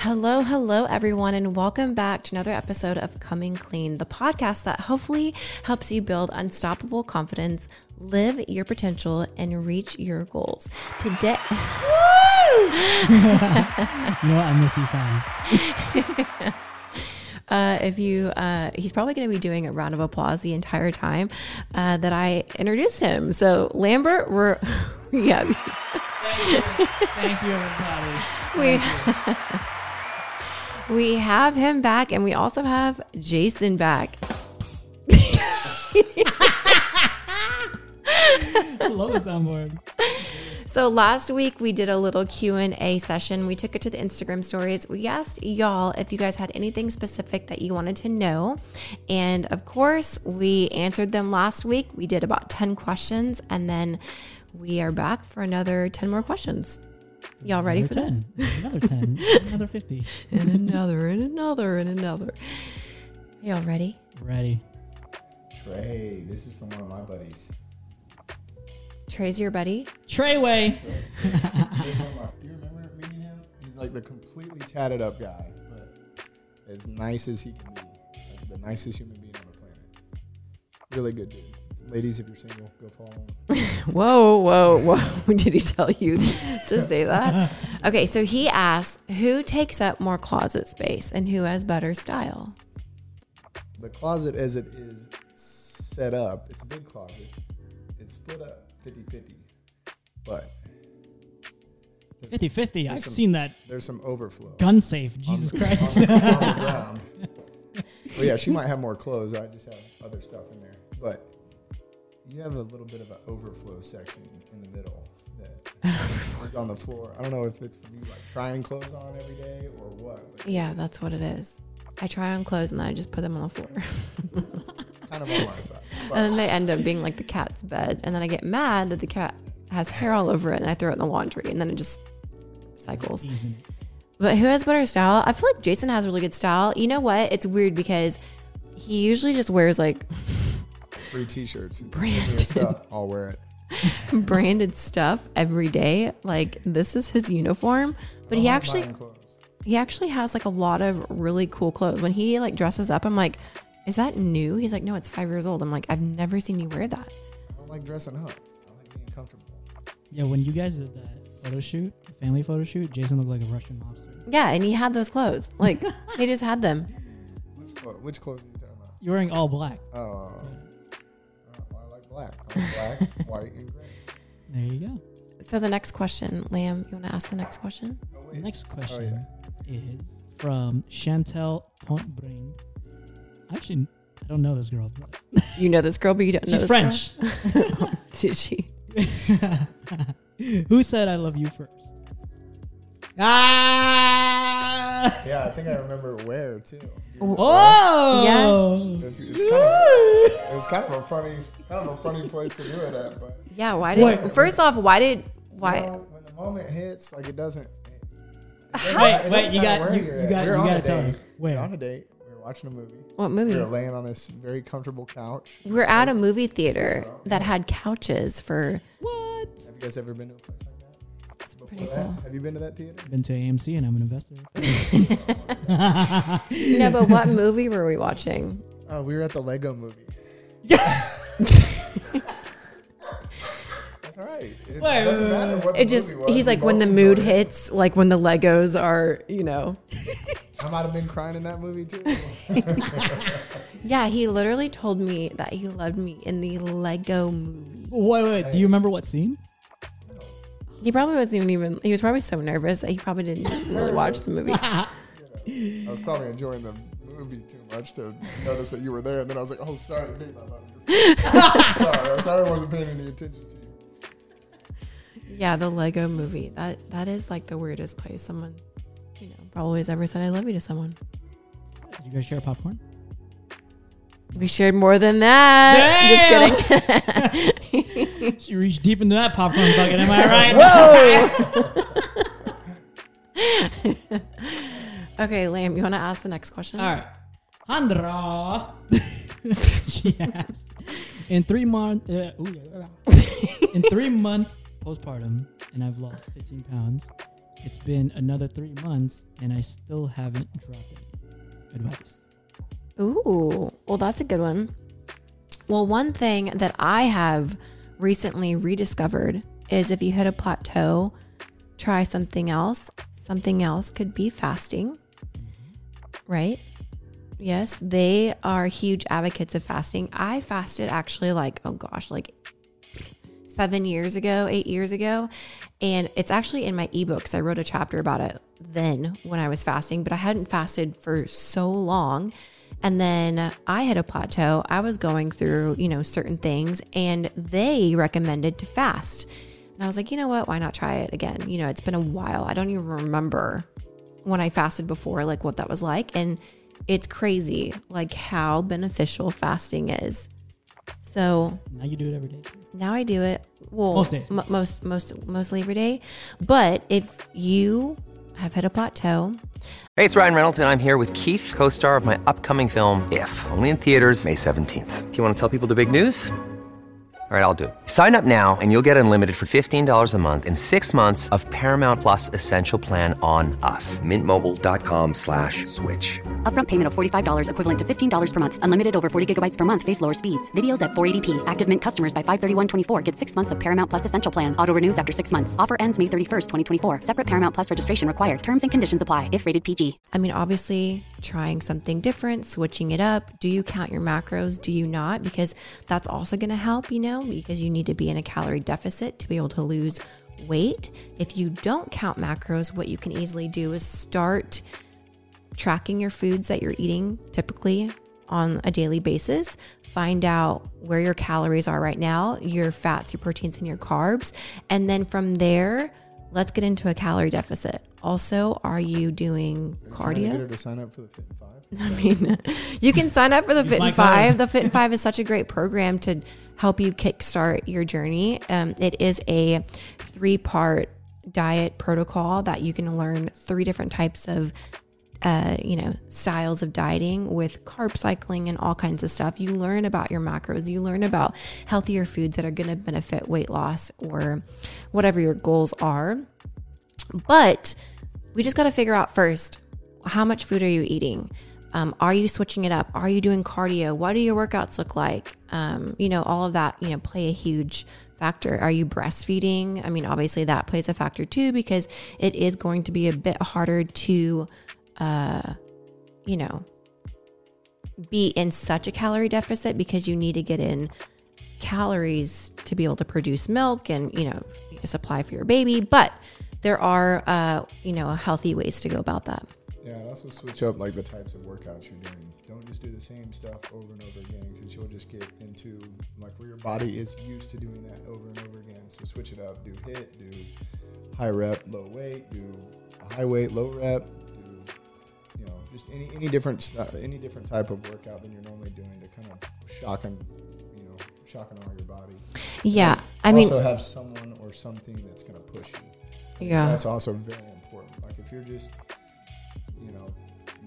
Hello, hello, everyone, and welcome back to another episode of Coming Clean, the podcast that hopefully helps you build unstoppable confidence, live your potential, and reach your goals. Today, You know what? I miss these sounds. uh, if you, uh, he's probably going to be doing a round of applause the entire time uh, that I introduce him. So, Lambert, we're, yeah, Thank you, everybody. we, we have him back, and we also have Jason back. I love the soundboard. So last week we did a little Q&A session. We took it to the Instagram stories. We asked y'all if you guys had anything specific that you wanted to know. And of course, we answered them last week. We did about 10 questions and then we are back for another 10 more questions. Y'all ready for Another this? 10. Another 10. Another 50. And another and another and another. Y'all ready? Ready. Trey, this is from one of my buddies. Trey's your buddy? Treyway. He's one of my- Do you remember meeting him? He's like the completely tatted up guy, but as nice as he can be. Like the nicest human being on the planet. Really good dude. Ladies, if you're single, go follow him. Whoa, whoa, whoa. Did he tell you to say that? Okay, so he asks who takes up more closet space and who has better style? The closet as it is set up, it's a big closet. It's split up 50 50. But 50 50. I've some- seen that there's some overflow. gun safe. on Jesus the- Christ. On the, on the ground. Well, yeah, she might have more clothes. I just have other stuff in there. But you have a little bit of an overflow section in the middle that is on the floor. I don't know if it's for you like trying clothes on every day or what. But Yeah, that's what it is. I try on clothes and then I just put them on the floor. kind of on my side. But And then they end up being like the cat's bed. And then I get mad that the cat has hair all over it and I throw it in the laundry and then it just cycles. Easy. But who has better style? I feel like Jason has really good style. You know what? It's weird because he usually just wears like free t-shirts and Branded. stuff. I'll wear it. branded stuff every day. Like this is his uniform. But I he actually he actually has like a lot of really cool clothes. When he like dresses up, I'm like, is that new? He's like, no, it's five years old. I'm like, I've never seen you wear that. I don't like dressing up. I like being comfortable. Yeah, when you guys did that photo shoot, family photo shoot, Jason looked like a Russian mobster. Yeah, and he had those clothes. Like he just had them. Which, clo- which clothes are you talking about? You're wearing all black. Oh, uh, I like black. I like black, white, and gray. There you go. So the next question, Liam, you want to ask the next question? Oh, The wait. next Oh, question yeah. is from Chantel Pontbrain. Actually, I don't know this girl. But You know this girl, but you don't know she's this French. girl? Did she? Who said I love you first? Ah! Yeah, I think I remember where too. Oh! It's, it's, kind of, it's kind of a funny, kind of a funny place to do it at. But Yeah. Why did? Wait. First off, why did? you Why? know, when the moment hits, like it doesn't. It, How- Wait, wait, you got- where you- you're you at. got- We're you on gotta a tell date. us. Where? We're on a date. We're watching a movie. What movie? We're laying on this very comfortable couch. We're at a movie theater that had couches for. What? Have you guys ever been to a place like that? Before pretty that? Have you been to that theater? Been to AMC and I'm an investor. No, but what movie were we watching? Oh, we were at the Lego movie. That's all right. It Wait, doesn't matter what the It just movie was. he's like when the mood enjoyed hits, like when the Legos are, you know. I might have been crying in that movie too. Yeah, he literally told me that he loved me in the Lego movie. Wait, wait. Do you remember what scene? He probably wasn't even even he was probably so nervous that he probably didn't really watch the movie. I was probably enjoying the movie too much to notice that you were there, and then I was like, "Oh, sorry, babe, I love you." sorry, I'm sorry, I wasn't paying any attention to you. Yeah, the Lego movie. That that is like the weirdest place someone, you know, probably always ever said I love you to someone. Did you guys share popcorn? We shared more than that. Just kidding. She reached deep into that popcorn bucket. Am I right? Okay, Lamb, you want to ask the next question? All right. Handra. she asked, in three months, uh, ooh, yeah, yeah. in three months postpartum, and I've lost 15 pounds. It's been another three months, and I still haven't dropped it. advice. Ooh, well, that's a good one. Well, one thing that I have recently rediscovered is if you hit a plateau, try something else. Something else could be fasting, right? Yes, they are huge advocates of fasting. I fasted actually like, oh gosh, like seven years ago, eight years ago. And it's actually in my ebooks. I wrote a chapter about it then when I was fasting, but I hadn't fasted for so long. And then I hit a plateau. I was going through, you know, certain things and they recommended to fast. And I was like, you know what? Why not try it again? You know, it's been a while. I don't even remember when I fasted before, like what that was like. And it's crazy, like how beneficial fasting is. So Now you do it every day. now I do it. Well, Most days. m- most most mostly every day. But if you have hit a plateau, Hey, it's Ryan Reynolds, and I'm here with Keith, co star of my upcoming film, If, only in theaters, May 17th. Do you want to tell people the big news? All right, I'll do it. Sign up now and you'll get unlimited for $15 a month and six months of Paramount Plus Essential Plan on us. Mintmobile.com slash switch. Upfront payment of $45 equivalent to $15 per month. Unlimited over 40 gigabytes per month. Face lower speeds. Videos at 480p. Active Mint customers by 531.24 get six months of Paramount Plus Essential Plan. Auto renews after six months. Offer ends May 31st, 2024. Separate Paramount Plus registration required. Terms and conditions apply if rated PG. I mean, obviously, trying something different, switching it up. Do you count your macros? Do you not? Because that's also going to help, you know, because you need to be in a calorie deficit to be able to lose weight. If you don't count macros, what you can easily do is start tracking your foods that you're eating typically on a daily basis. Find out where your calories are right now, your fats, your proteins, and your carbs. And then from there, let's get into a calorie deficit. Also, are you doing Trying to get her cardio? to sign up for the Fit and Five. I mean, you can sign up for the Fit and code. Five. The Fit and Five is such a great program to help you kickstart your journey. Um, it is a three part diet protocol that you can learn three different types of uh, you know, styles of dieting with carb cycling and all kinds of stuff. You learn about your macros, you learn about healthier foods that are going to benefit weight loss or whatever your goals are. But we just got to figure out first how much food are you eating? Um, are you switching it up? Are you doing cardio? What do your workouts look like? Um, you know, all of that, you know, play a huge factor. Are you breastfeeding? I mean, obviously that plays a factor too because it is going to be a bit harder to, uh, you know, be in such a calorie deficit because you need to get in calories to be able to produce milk and you know supply for your baby but there are uh you know healthy ways to go about that Yeah, and also switch up like the types of workouts you're doing. Don't just do the same stuff over and over again because you'll just get into like where your body is used to doing that over and over again. So switch it up. Do HIIT, do high rep, low weight, do high weight, low rep, do you know just any any different stuff, any different type of workout than you're normally doing to kind of shock and you know shock and awe your body. yeah i mean also have someone or something that's going to push you. Yeah That's also very important. Like if you're just, you know,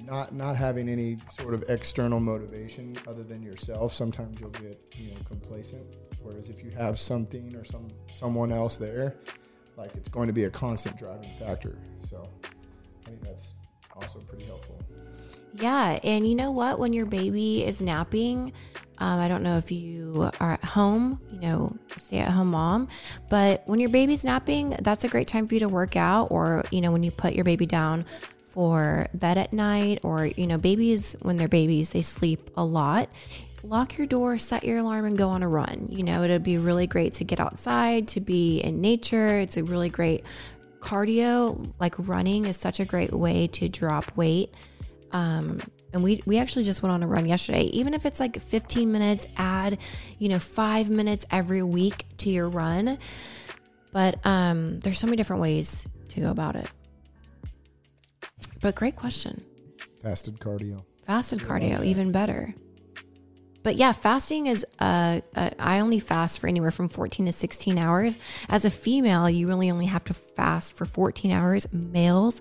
not not having any sort of external motivation other than yourself, sometimes you'll get you know complacent. Whereas if you have something or some someone else there, like it's going to be a constant driving factor. So I think that's also pretty helpful. Yeah, and you know what? When your baby is napping, um, I don't know if you are at home, you know, stay at home mom, but when your baby's napping, that's a great time for you to work out, or you know, when you put your baby down for bed at night, or you know, babies when they're babies, they sleep a lot. Lock your door, set your alarm, and go on a run. You know, it'd be really great to get outside, to be in nature. It's a really great cardio. Like running is such a great way to drop weight um, and we we actually just went on a run yesterday even if it's like 15 minutes add you know five minutes every week to your run but um there's so many different ways to go about it But great question. Fasted cardio. Fasted cardio, even better. But yeah, fasting is, uh, uh, I only fast for anywhere from 14 to 16 hours. As a female, you really only have to fast for 14 hours. Males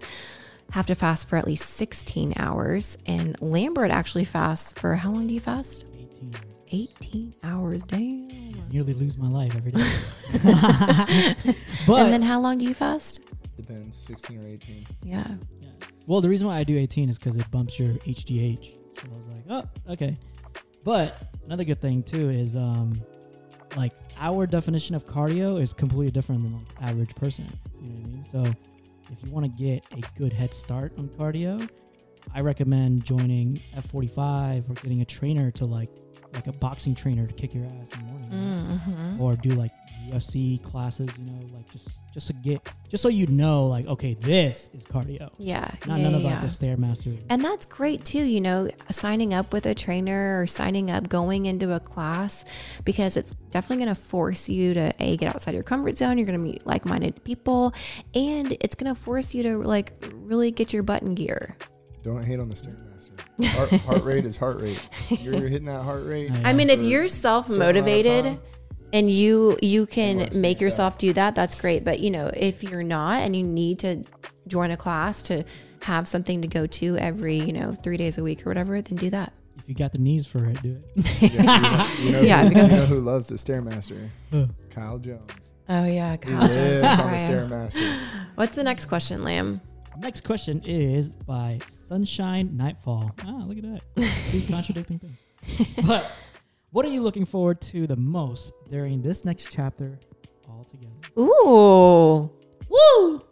have to fast for at least 16 hours. And Lambert actually fasts for how long do you fast? 18. 18 hours. Damn. Nearly lose my life every day. but and then how long do you fast? Depends, 16 or 18. Yeah. Yeah. Well, the reason why I do 18 is because it bumps your HGH. So I was like, oh, okay. But another good thing too is, um, like our definition of cardio is completely different than like average person. You know what I mean? So if you want to get a good head start on cardio, I recommend joining F45 or getting a trainer to like like a boxing trainer to kick your ass in the morning. Mm-hmm. or do like UFC classes, you know, like just just to get just so you know, like okay, this is cardio, Yeah. not yeah, none of yeah. like the stairmaster. And that's great too, you know, signing up with a trainer or signing up going into a class because it's definitely going to force you to a get outside your comfort zone. You're going to meet like-minded people and it's going to force you to like really get your button gear. Don't hate on the Stairmaster. Heart, heart rate is heart rate. You're hitting that heart rate. I I mean, if you're a certain amount of self-motivated time. And you you can make speed yourself do that, that's great. But you know, if you're not and you need to join a class to have something to go to every, you know, 3 days a week or whatever, then do that. if you got the knees for it, do it. Yeah, you know, you know Yeah, who, you know who loves the Stairmaster? Kyle Jones. Oh yeah, He Kyle lives Jones. on the Stairmaster. What's the next question, Lamb? Next question is by Sunshine Nightfall. Ah, look at that. Two contradicting things. But what are you looking forward to the most during this next chapter all together? Ooh. Woo!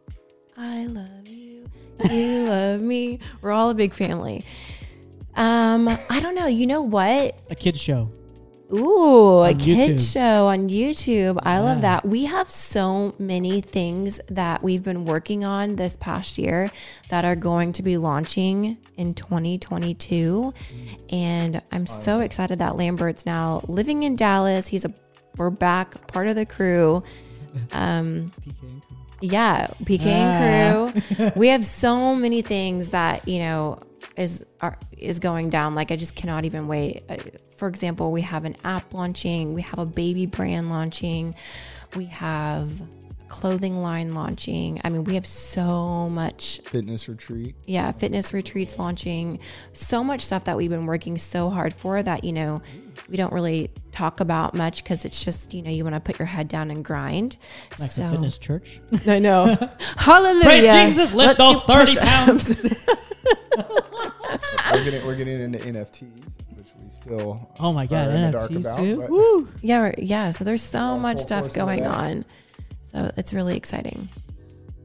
I love you. You love me. We're all a big family. Um, I don't know. You know what? A kid's show. Ooh, a kid YouTube. show on YouTube. I love that. We have so many things that we've been working on this past year that are going to be launching in 2022. And I'm so excited that Lambert's now living in Dallas. He's a we're back, part of the crew. Um, PK and crew. yeah, PK and crew. we have so many things that you know is are, is going down. Like I just cannot even wait. Uh, For example, we have an app launching. We have a baby brand launching. We have clothing line launching. I mean, we have so much Fitness retreat. yeah, fitness retreats launching, so much stuff that we've been working so hard for that, you know, we don't really talk about much because it's just, you know, you want to put your head down and grind. Like so, the fitness church. I know. Hallelujah. Praise Jesus, lift Let's those do 30 push-ups. We're getting, we're getting into NFTs, which we still Oh my god, are in the dark NFTs about. too. Woo! yeah, we're- yeah. So there's so All much stuff going on. So it's really exciting.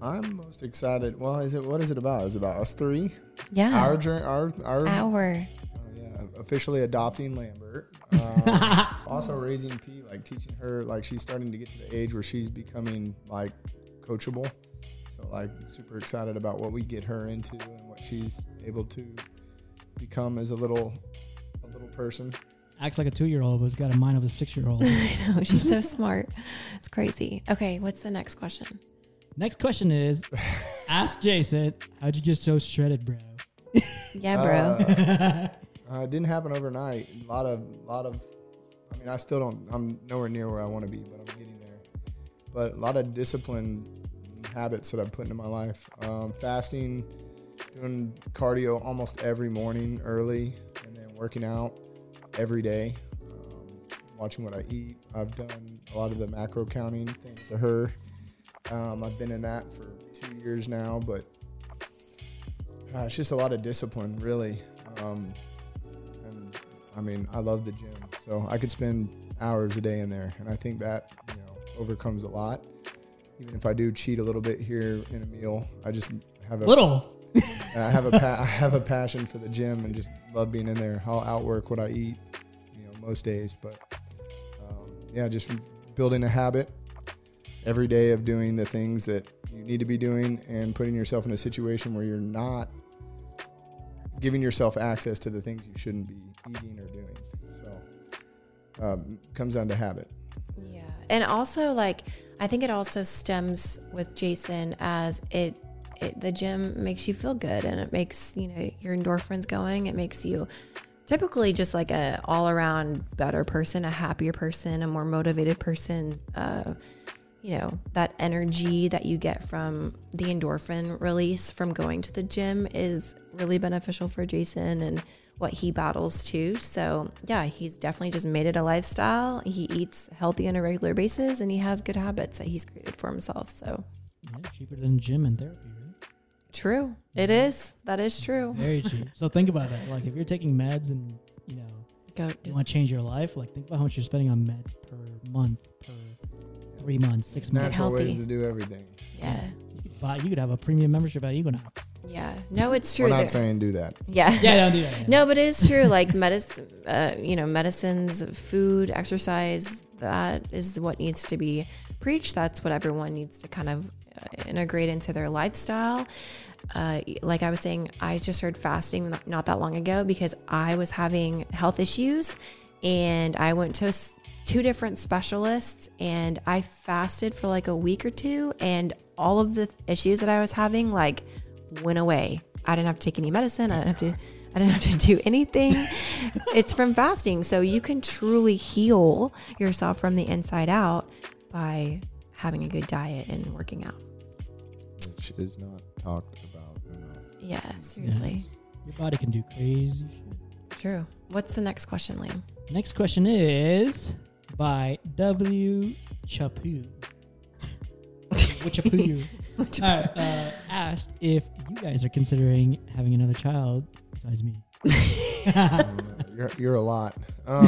I'm most excited. Well, is it what is it about? Is it about us three? Yeah. Our journey, our our Hour. Oh, yeah, officially adopting Lambert. Um, also raising P, like teaching her, like she's starting to get to the age where she's becoming like coachable. So like super excited about what we get her into and what she's able to become as a little a little person. Acts like a two year old, but has got a mind of a six year old. I know. She's so smart. It's crazy. Okay. What's the next question? Next question is Ask Jason, how'd you get so shredded, bro? Yeah, bro. Uh, it didn't happen overnight. A lot of lot of I mean I still don't I'm nowhere near where I want to be, but I'm getting there. But a lot of discipline habits that I've put into my life. Um, fasting, doing cardio almost every morning early, and then working out every day. Um, watching what I eat. I've done a lot of the macro counting thanks to her. Um, I've been in that for two years now, but uh, it's just a lot of discipline, really. Um, and I mean, I love the gym, so I could spend hours a day in there, and I think that you know overcomes a lot. Even if I do cheat a little bit here in a meal, I just have a Little. I have a pa- I have a passion for the gym and just love being in there. I'll outwork what I eat, you know, most days. But um, yeah, just building a habit every day of doing the things that you need to be doing and putting yourself in a situation where you're not giving yourself access to the things you shouldn't be eating or doing. So um, comes down to habit. Yeah. And also like I think it also stems with Jason as it it, the gym makes you feel good and it makes you know your endorphins going. It makes you typically just like a all around better person, a happier person, a more motivated person. Uh, you know that energy that you get from the endorphin release from going to the gym is really beneficial for Jason and what he battles too. So, yeah, he's definitely just made it a lifestyle. He eats healthy on a regular basis and he has good habits that he's created for himself. So, Yeah, cheaper than gym and therapy, right? true. It is. That is true. Very cheap. so think about that. Like if you're taking meds and you know Go you want to change your life, like think about how much you're spending on meds per month, per three months, six months. Natural ways to do everything. yeah. You could buy, you could have a premium membership at Equinox. Yeah. No, it's true. We're not There- saying do that. yeah. Yeah, don't do that. yeah. No, but it is true. Like medicine, uh, you know, medicines, food, exercise, that is what needs to be preached. That's what everyone needs to kind of uh, integrate into their lifestyle. Uh, like I was saying, I just heard fasting not- not that long ago because I was having health issues and I went to two different specialists and I fasted for like a week or two and all of the issues that I was having like went away. I didn't have to take any medicine. I didn't have to I didn't have to do anything. it's from fasting. So you can truly heal yourself from the inside out by having a good diet and working out. Which is not talked about enough. Yeah, seriously. Yes. Your body can do crazy shit. True. What's the next question, Liam? Next question is by W. Chapu. Chapu. All right, uh, asked if you guys are considering having another child besides me. You're, you're a lot. Um,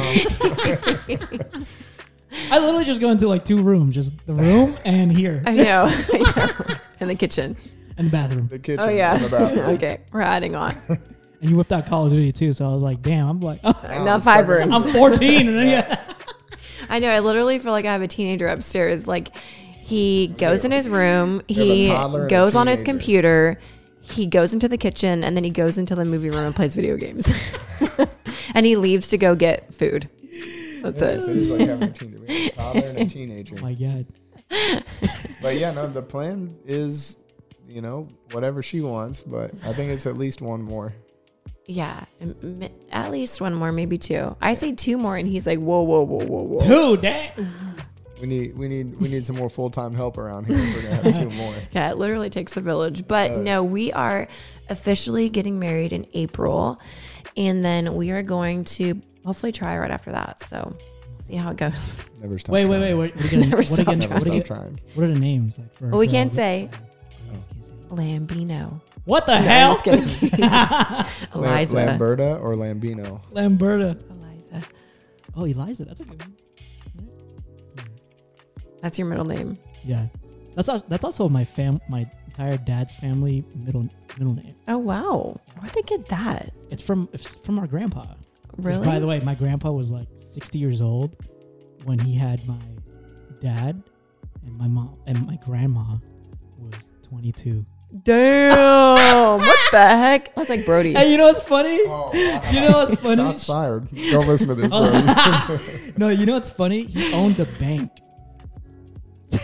I literally just go into like two rooms, just the room and here I know. I know. In the kitchen. and the bathroom. the kitchen. Oh yeah. and the bathroom. okay, we're adding on. And you whipped out Call of Duty too, so I was like, damn, I'm like, oh, now five rooms. I'm 14, yeah. I know. I literally feel like I have a teenager upstairs. Like he goes in his room, have a he toddler and a goes on his teenager. computer, he goes into the kitchen, and then he goes into the movie room and plays video games. and he leaves to go get food. That's Yeah, it. so it's like having a teenager, we have a toddler and a teenager. Oh my god. But yeah, no, the plan is, you know, whatever she wants. But I think it's at least one more. Yeah, m- m- at least one more, maybe two. I say two more, and he's like, "Whoa, whoa, whoa, whoa, whoa!" Dude, that, We need, we need, we need some more full time help around here. We're gonna have two more. Yeah, it literally takes a village. But no, we are officially getting married in April, and then we are going to hopefully try right after that. So see how it goes. Never stop. wait, wait, trying. wait. What, what, are, gonna, Never what, are, stop gonna, trying. what, are, gonna- stop trying. what are the names? Like for, Well, we for can't all say the- Lambino. What the Yeah, hell? I'm just kidding. Lam- Eliza. Lamberta or Lambino? Lamberta. Eliza. Oh, Eliza. That's a good one. That's your middle name. Yeah, that's also, that's also my fam, my entire dad's family middle middle name. Oh wow, where'd they get that? It's from it's from our grandpa. Really? By the way, my grandpa was like 60 years old when he had my dad, and my mom and my grandma was 22. Damn! what the heck? That's like Brody. Hey, you know what's funny? Oh, You know what's funny? Shots fired. Don't listen to this, bro. Oh. no, you know what's funny? He owned a bank.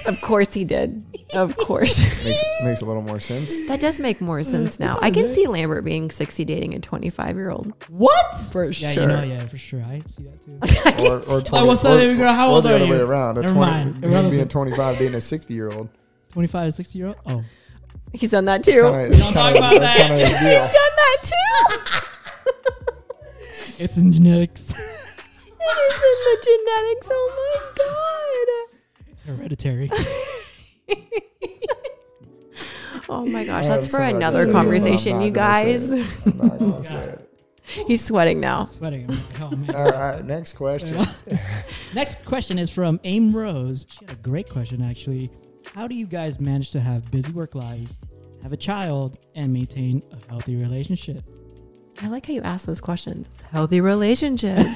Of course he did. Of course. makes makes a little more sense. that does make more sense now. I can see Lambert being 60 dating a 25 year old. What? For Yeah, sure. you know, yeah, for sure. I see that too. Or, or 20, Oh, what's up, or, baby girl? How or old the are other you? way around. A Never 20, mind. him being 25 dating a 60 year old. 25 60 year old? Oh, He's done that too. Kinda, Don't talk about that. kind of his He's done that too. it's in genetics. it is in the genetics. Oh my god. Oh my gosh. That's for another ideas, conversation, you gonna say guys. I'm not gonna say it. He's sweating now. Sweating. I'm like, oh, man. All right, next question. Next question is from Aim Rose. She had a great question, actually. How do you guys manage to have busy work lives, have a child, and maintain a healthy relationship? I like how you ask those questions. It's a healthy relationship.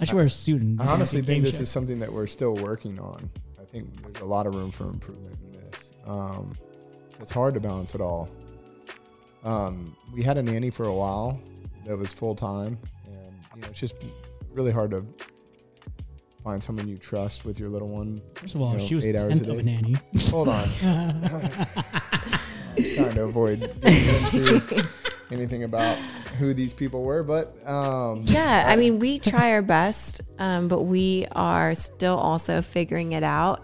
I should wear a suit. And I honestly think this show. is something that we're still working on. I think there's a lot of room for improvement in this. Um, it's hard to balance it all. Um, we had a nanny for a while that was full time, and you know it's just really hard to find someone you trust with your little one. First of all, you know, she was eight hours a of a day. nanny. Hold on. trying to avoid into anything about who these people were, but um, Yeah, I mean, we try our best, um, but we are still also figuring it out.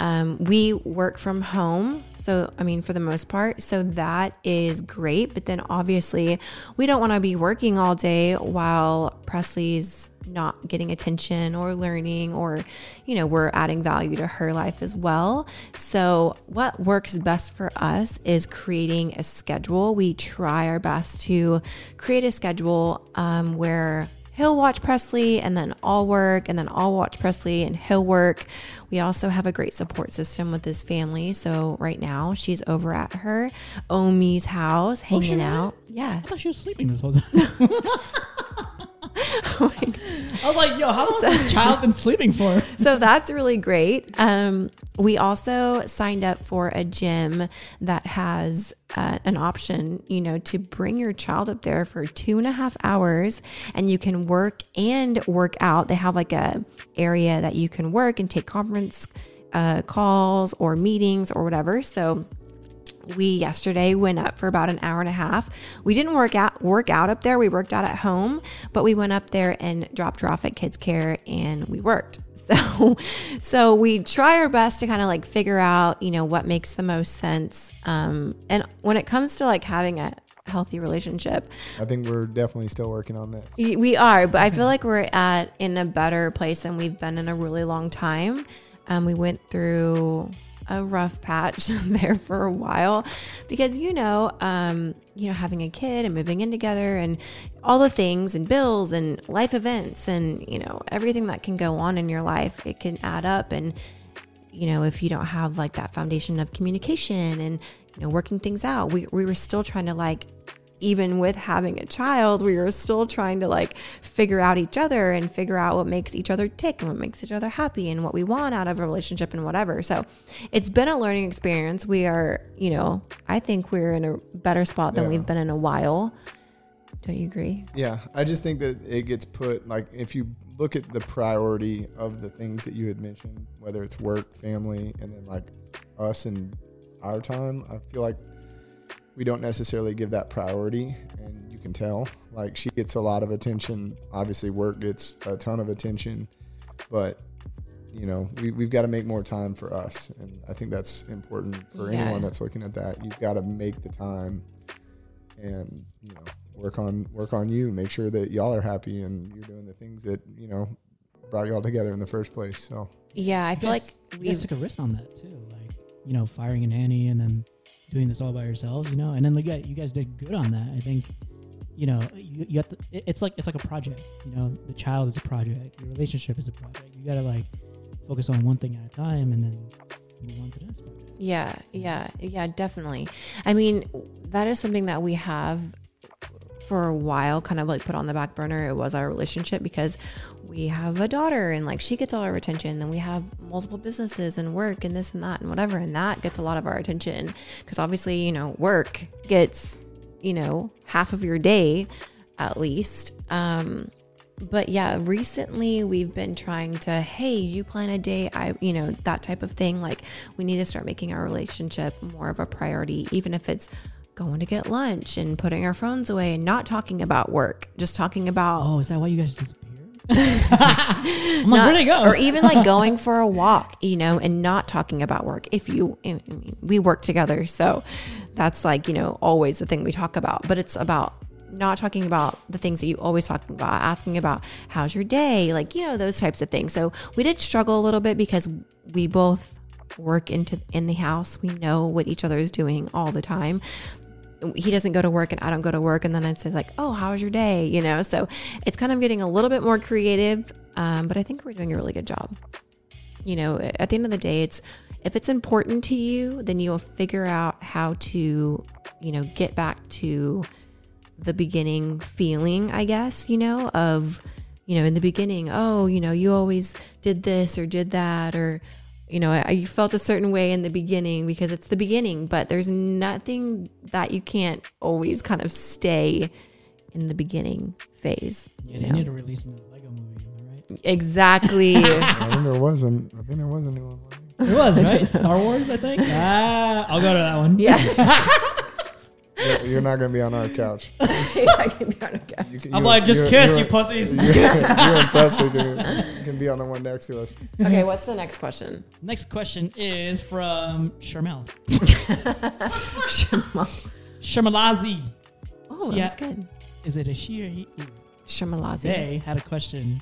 Um, we work from home. So, I mean, for the most part, so that is great. But then obviously, we don't want to be working all day while Presley's not getting attention or learning, or, you know, we're adding value to her life as well. So, what works best for us is creating a schedule. We try our best to create a schedule um, where he'll watch Presley and then I'll work and then I'll watch Presley and he'll work. We also have a great support system with his family. So right now she's over at her Omi's house hanging really? out. Yeah. I thought she was sleeping this whole time. Oh my God. I was like, yo, how long has this child been sleeping for? so that's really great. Um, we also signed up for a gym that has uh, an option, you know, to bring your child up there for two and a half hours, and you can work and work out. They have like a area that you can work and take conference uh, calls or meetings or whatever. So we yesterday went up for about an hour and a half. We didn't work out work out up there. We worked out at home, but we went up there and dropped her off at kids care and we worked. So so we try our best to kind of like figure out, you know, what makes the most sense. Um and when it comes to like having a healthy relationship, I think we're definitely still working on this. We are, but I feel like we're at in a better place than we've been in a really long time. Um, we went through a rough patch there for a while because you know, um, you know, having a kid and moving in together and all the things and bills and life events and you know everything that can go on in your life, it can add up. And you know, if you don't have like that foundation of communication and, you know, working things out, we, we were still trying to like, even with having a child, we were still trying to like figure out each other and figure out what makes each other tick and what makes each other happy and what we want out of a relationship and whatever. So it's been a learning experience. We are, you know, I think we're in a better spot than Yeah. we've been in a while. Don't you agree? Yeah, I just think that it gets put like if you look at the priority of the things that you had mentioned, whether it's work, family, and then like us and our time, I feel like we don't necessarily give that priority, and you can tell. Like she gets a lot of attention. Obviously, work gets a ton of attention, but you know we, we've got to make more time for us, and I think that's important for Yeah. anyone that's looking at that. You've got to make the time and you know work on work on you make sure that y'all are happy and you're doing the things that you know brought y'all together in the first place so Yeah, I feel Yes. like we've took a risk on that too, like you know, firing a nanny and then doing this all by yourselves, you know, and then like yeah, you guys did good on that. I think, you know, you, you have to. it- It's like it's like a project, you know. The child is a project. Your relationship is a project. You gotta like focus on one thing at a time and then move on to the next project. Yeah, yeah, yeah, definitely. I mean, that is something that we have for a while kind of like put on the back burner. It was our relationship because we have a daughter and like she gets all our attention. Then we have multiple businesses and work and this and that and whatever. And that gets a lot of our attention because obviously, you know, work gets, you know, half of your day at least. Um, but yeah, recently we've been trying to, hey, you plan a day, I, you know, that type of thing. Like we need to start making our relationship more of a priority, even if it's going to get lunch and putting our phones away and not talking about work, just talking about Oh, is that why you guys disappeared? I'm like, where'd they go? or even like going for a walk, you know, and not talking about work. If you, I mean, we work together, so that's like, you know, always the thing we talk about, but it's about not talking about the things that you always talking about, asking about how's your day, like, you know, those types of things. So we did struggle a little bit because we both work into in the house. We know what each other is doing all the time he doesn't go to work and I don't go to work. And then I'd say like, oh, how was your day? You know, so it's kind of getting a little bit more creative. Um, but I think we're doing a really good job. You know, at the end of the day, it's if it's important to you, then you'll figure out how to, you know, get back to the beginning feeling, I guess, you know, of, you know, in the beginning, oh, you know, you always did this or did that, or, you know, I- you felt a certain way in the beginning because it's the beginning, but there's nothing that you can't always kind of stay in the beginning phase. yeah, you they know? need to release another Lego movie, right? Exactly. i think there wasn't i think there was a new one wasn't It was right. Star Wars, I think. Ah, I'll go to that one. Yeah. You're- You're not going to be on our couch. I can be on a couch. You can- I'm you- like, just you- kiss, you- you pussies. You and Presley can, you can be on the one next to us. Okay, what's the next question? Next question is from Sharmel. Sharmelazi. Oh, Yeah. that's good. Is it a she or he? Ooh. Shamalazi. They had a question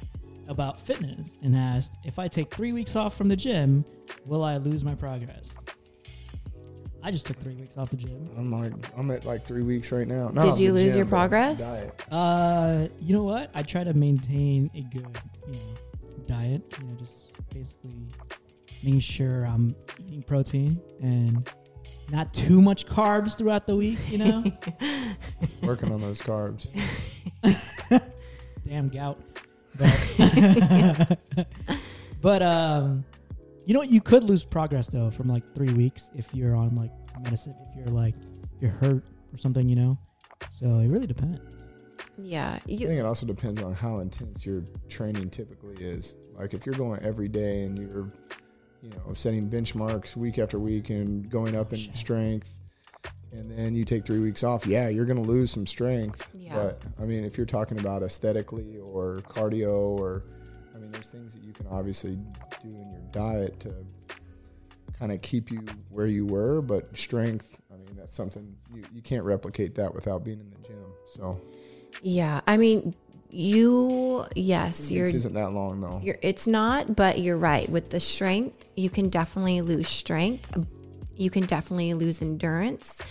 about fitness and asked if I take three weeks off from the gym, will I lose my progress? I just took three weeks off the gym. I'm like, I'm at like three weeks right now. Not Did you lose gym, your progress? Uh, you know what? I try to maintain a good, you know, diet. You know, just basically making sure I'm eating protein and not too much carbs throughout the week. You know, Working on those carbs. damn gout. But, but um, you know what? You could lose progress though from like three weeks if you're on like medicine. If you're like if you're hurt or something, you know. So it really depends. Yeah. I think it also depends on how intense your training typically is. Like if you're going every day and you're, you know, setting benchmarks week after week and going up in Sure. strength, and then you take three weeks off, yeah, you're going to lose some strength. Yeah. But I mean, if you're talking about aesthetically or cardio or, I mean, there's things that you can obviously do in your diet to kind of keep you where you were. But strength, I mean, that's something you, you can't replicate that without being in the gym. So yeah. I mean, you, yes, weeks isn't that long though. You're, it's not, but you're right. With the strength, you can definitely lose strength. You can definitely lose endurance.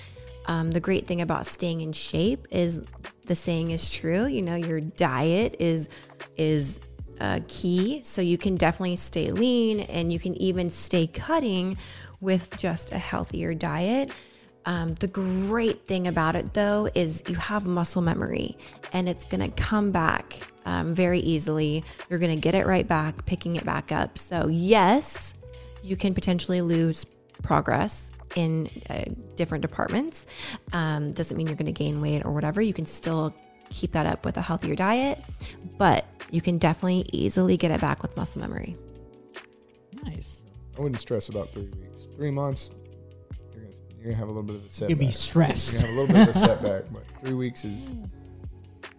Um, the great thing about staying in shape is the saying is true. You know, your diet is is uh, key, so you can definitely stay lean, and you can even stay cutting with just a healthier diet. Um, the great thing about it, though, is you have muscle memory and it's to come back um, very easily. You're to get it right back, picking it back up. So, yes, you can potentially lose progress in uh, different departments. Um, doesn't mean you're going to gain weight or whatever. You can still keep that up with a healthier diet, but you can definitely easily get it back with muscle memory. Nice. I wouldn't stress about three weeks. Three months, you're gonna, you're gonna have a little bit of a setback. You'd be stressed. You're gonna have a little bit of a setback, but three weeks is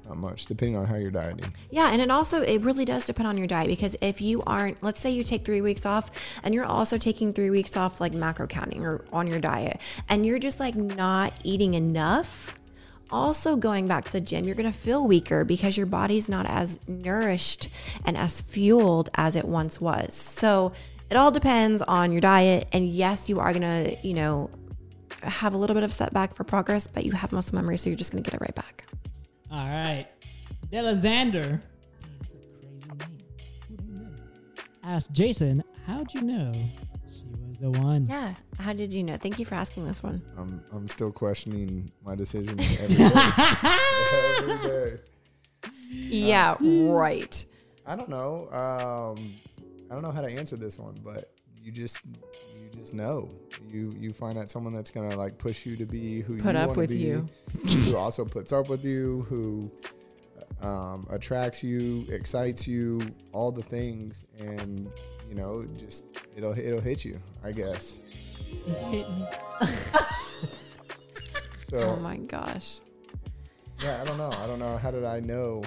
not much, depending on how you're dieting. Yeah, and it also it really does depend on your diet because if you aren't, let's say you take three weeks off, and you're also taking three weeks off like macro counting or on your diet, and you're just like not eating enough. Also, going back to the gym, you're gonna feel weaker because your body's not as nourished and as fueled as it once was. So it all depends on your diet, and yes, you are gonna, you know, have a little bit of setback for progress, but you have muscle memory, so you're just gonna get it right back. All right. Delazander. That's a crazy name. Who named him? Asked Jason, how'd you know was the one? Yeah. How did you know? Thank you for asking this one. I'm I'm still questioning my decision every day. every day. Yeah, right. I don't know. Um, I don't know how to answer this one, but you just you just know. You you find out someone that's gonna like push you to be who Put you up wanna with be, you. who also puts up with you, who um, attracts you, excites you, all the things, and you know, just it'll it'll hit you, I guess. Hit me. So Oh my gosh. yeah, I don't know. I don't know. How did I know?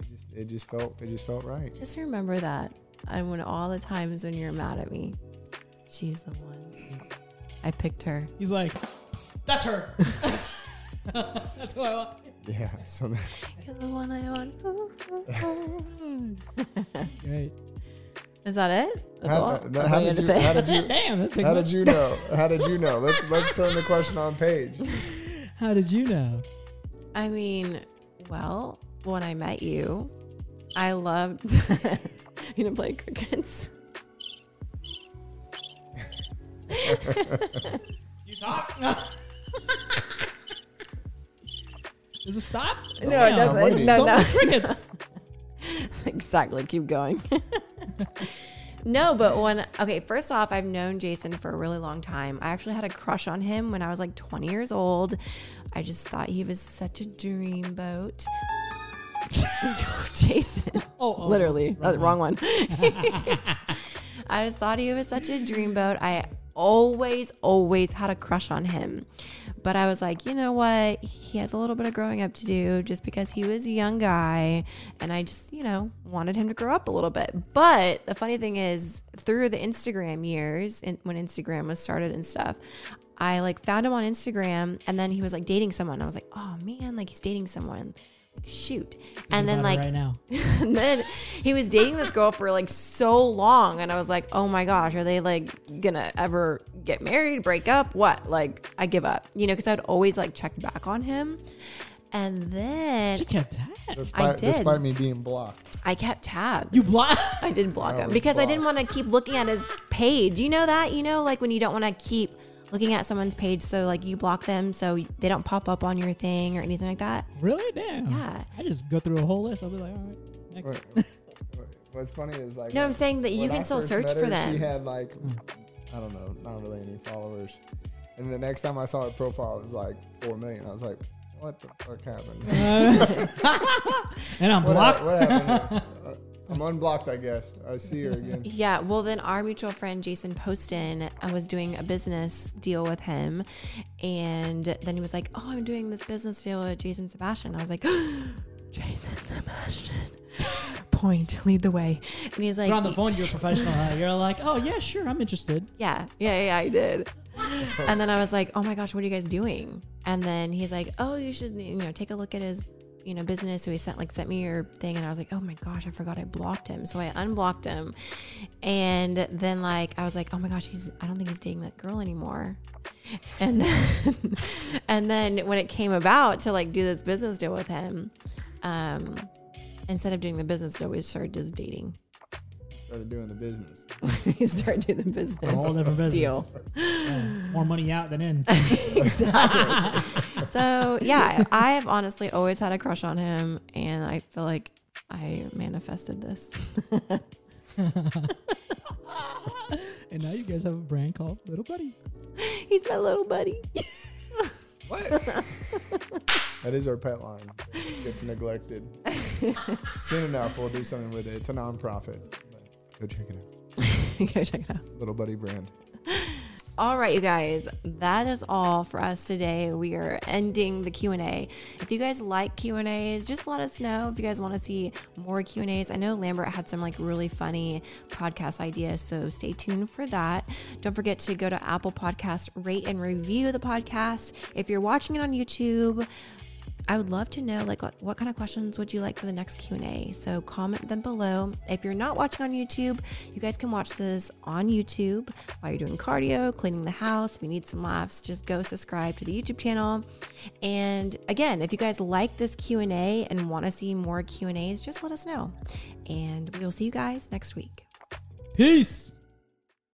It just it just felt it just felt right. Just remember that. And when all the times when you're mad at me, she's the one. I picked her. He's like, that's her. that's who I want. Yeah. So then, You're the one I want. Great. Is that it? That's how, all? Uh, how- That's how did you, how did you. Damn. That How much. did you know? How did you know? Let's let's turn the question on Paige. How did you know? I mean, well, when I met you, I loved. you didn't play crickets. You talk? No. Does it stop? No, it doesn't. No, no. crickets. exactly. Keep going. No, but when okay, first off, I've known Jason for a really long time. I actually had a crush on him when I was like 20 years old. I just thought he was such a dreamboat. Jason. Oh, oh, Literally, wrong uh, wrong one. I just thought he was such a dreamboat. I always, always had a crush on him. But I was like, you know what? He has a little bit of growing up to do just because he was a young guy. And I just, you know, wanted him to grow up a little bit. But the funny thing is, through the Instagram years, and when Instagram was started and stuff, I like found him on Instagram and then he was like dating someone. I was like, oh man, like he's dating someone. Shoot. And then like right now. and then he was dating this girl for like so long and i was like oh my gosh are they like gonna ever get married break up what like i give up you know because i'd always like check back on him and then She kept tabs. Despite, did. despite me being blocked. i kept tabs You blocked. i didn't block I him was because i didn't want to keep looking at his page you know that you know like when you don't want to keep looking at someone's page so like you block them so they don't pop up on your thing or anything like that Really? Damn. Yeah. I just go through a whole list. I'll be like, all right, next. What- what- What's funny is like. No, I'm saying that you can I still search met for them. She had like, I don't know, not really any followers. And the next time I saw her profile, it was like four million. I was like, what the fuck happened? And I'm what, blocked. hap- what happened? Uh, I'm unblocked, I guess. I see her again. Yeah, well, then our mutual friend Jason Poston, I was doing a business deal with him, and then he was like, "Oh, I'm doing this business deal with Jason Sebastian." I was like, "Jason Sebastian." Point, lead the way, and he's like, But on the phone, you're a professional. huh? You're like, oh yeah, sure, I'm interested. Yeah, yeah, yeah, I did. and then I was like, "Oh my gosh, what are you guys doing?" And then he's like, "Oh, you should, you know, take a look at his, you know, business." So he sent like sent me your thing, and I was like, "Oh my gosh, I forgot I blocked him." So I unblocked him, and then like I was like, "Oh my gosh, he's I don't think he's dating that girl anymore." And then, and then when it came about to like do this business deal with him, um, instead of doing the business deal, we started just dating. Started doing the business. we started doing the business A whole different business. deal. Yeah, more money out than in. exactly. so yeah, I have honestly always had a crush on him, and I feel like I manifested this. and now you guys have a brand called Little Buddy. He's my little buddy. What? that is our pet line. Gets neglected. Soon enough, we'll do something with it. It's a nonprofit. Go check it out. Go check it out. Little Buddy brand. All right, you guys, that is all for us today. We are ending the Q&A. If you guys like Q&As, just let us know if you guys want to see more Q&As. I know Lambert had some like really funny podcast ideas, so stay tuned for that. Don't forget to go to Apple Podcast, rate and review the podcast. If you're watching it on YouTube, I would love to know like what, what kind of questions would you like for the next Q&A. So comment them below. If you're not watching on YouTube, you guys can watch this on YouTube while you're doing cardio, cleaning the house. If you need some laughs, just go subscribe to the YouTube channel. And again, if you guys like this Q&A and want to see more Q&As, just let us know. And we will see you guys next week. Peace.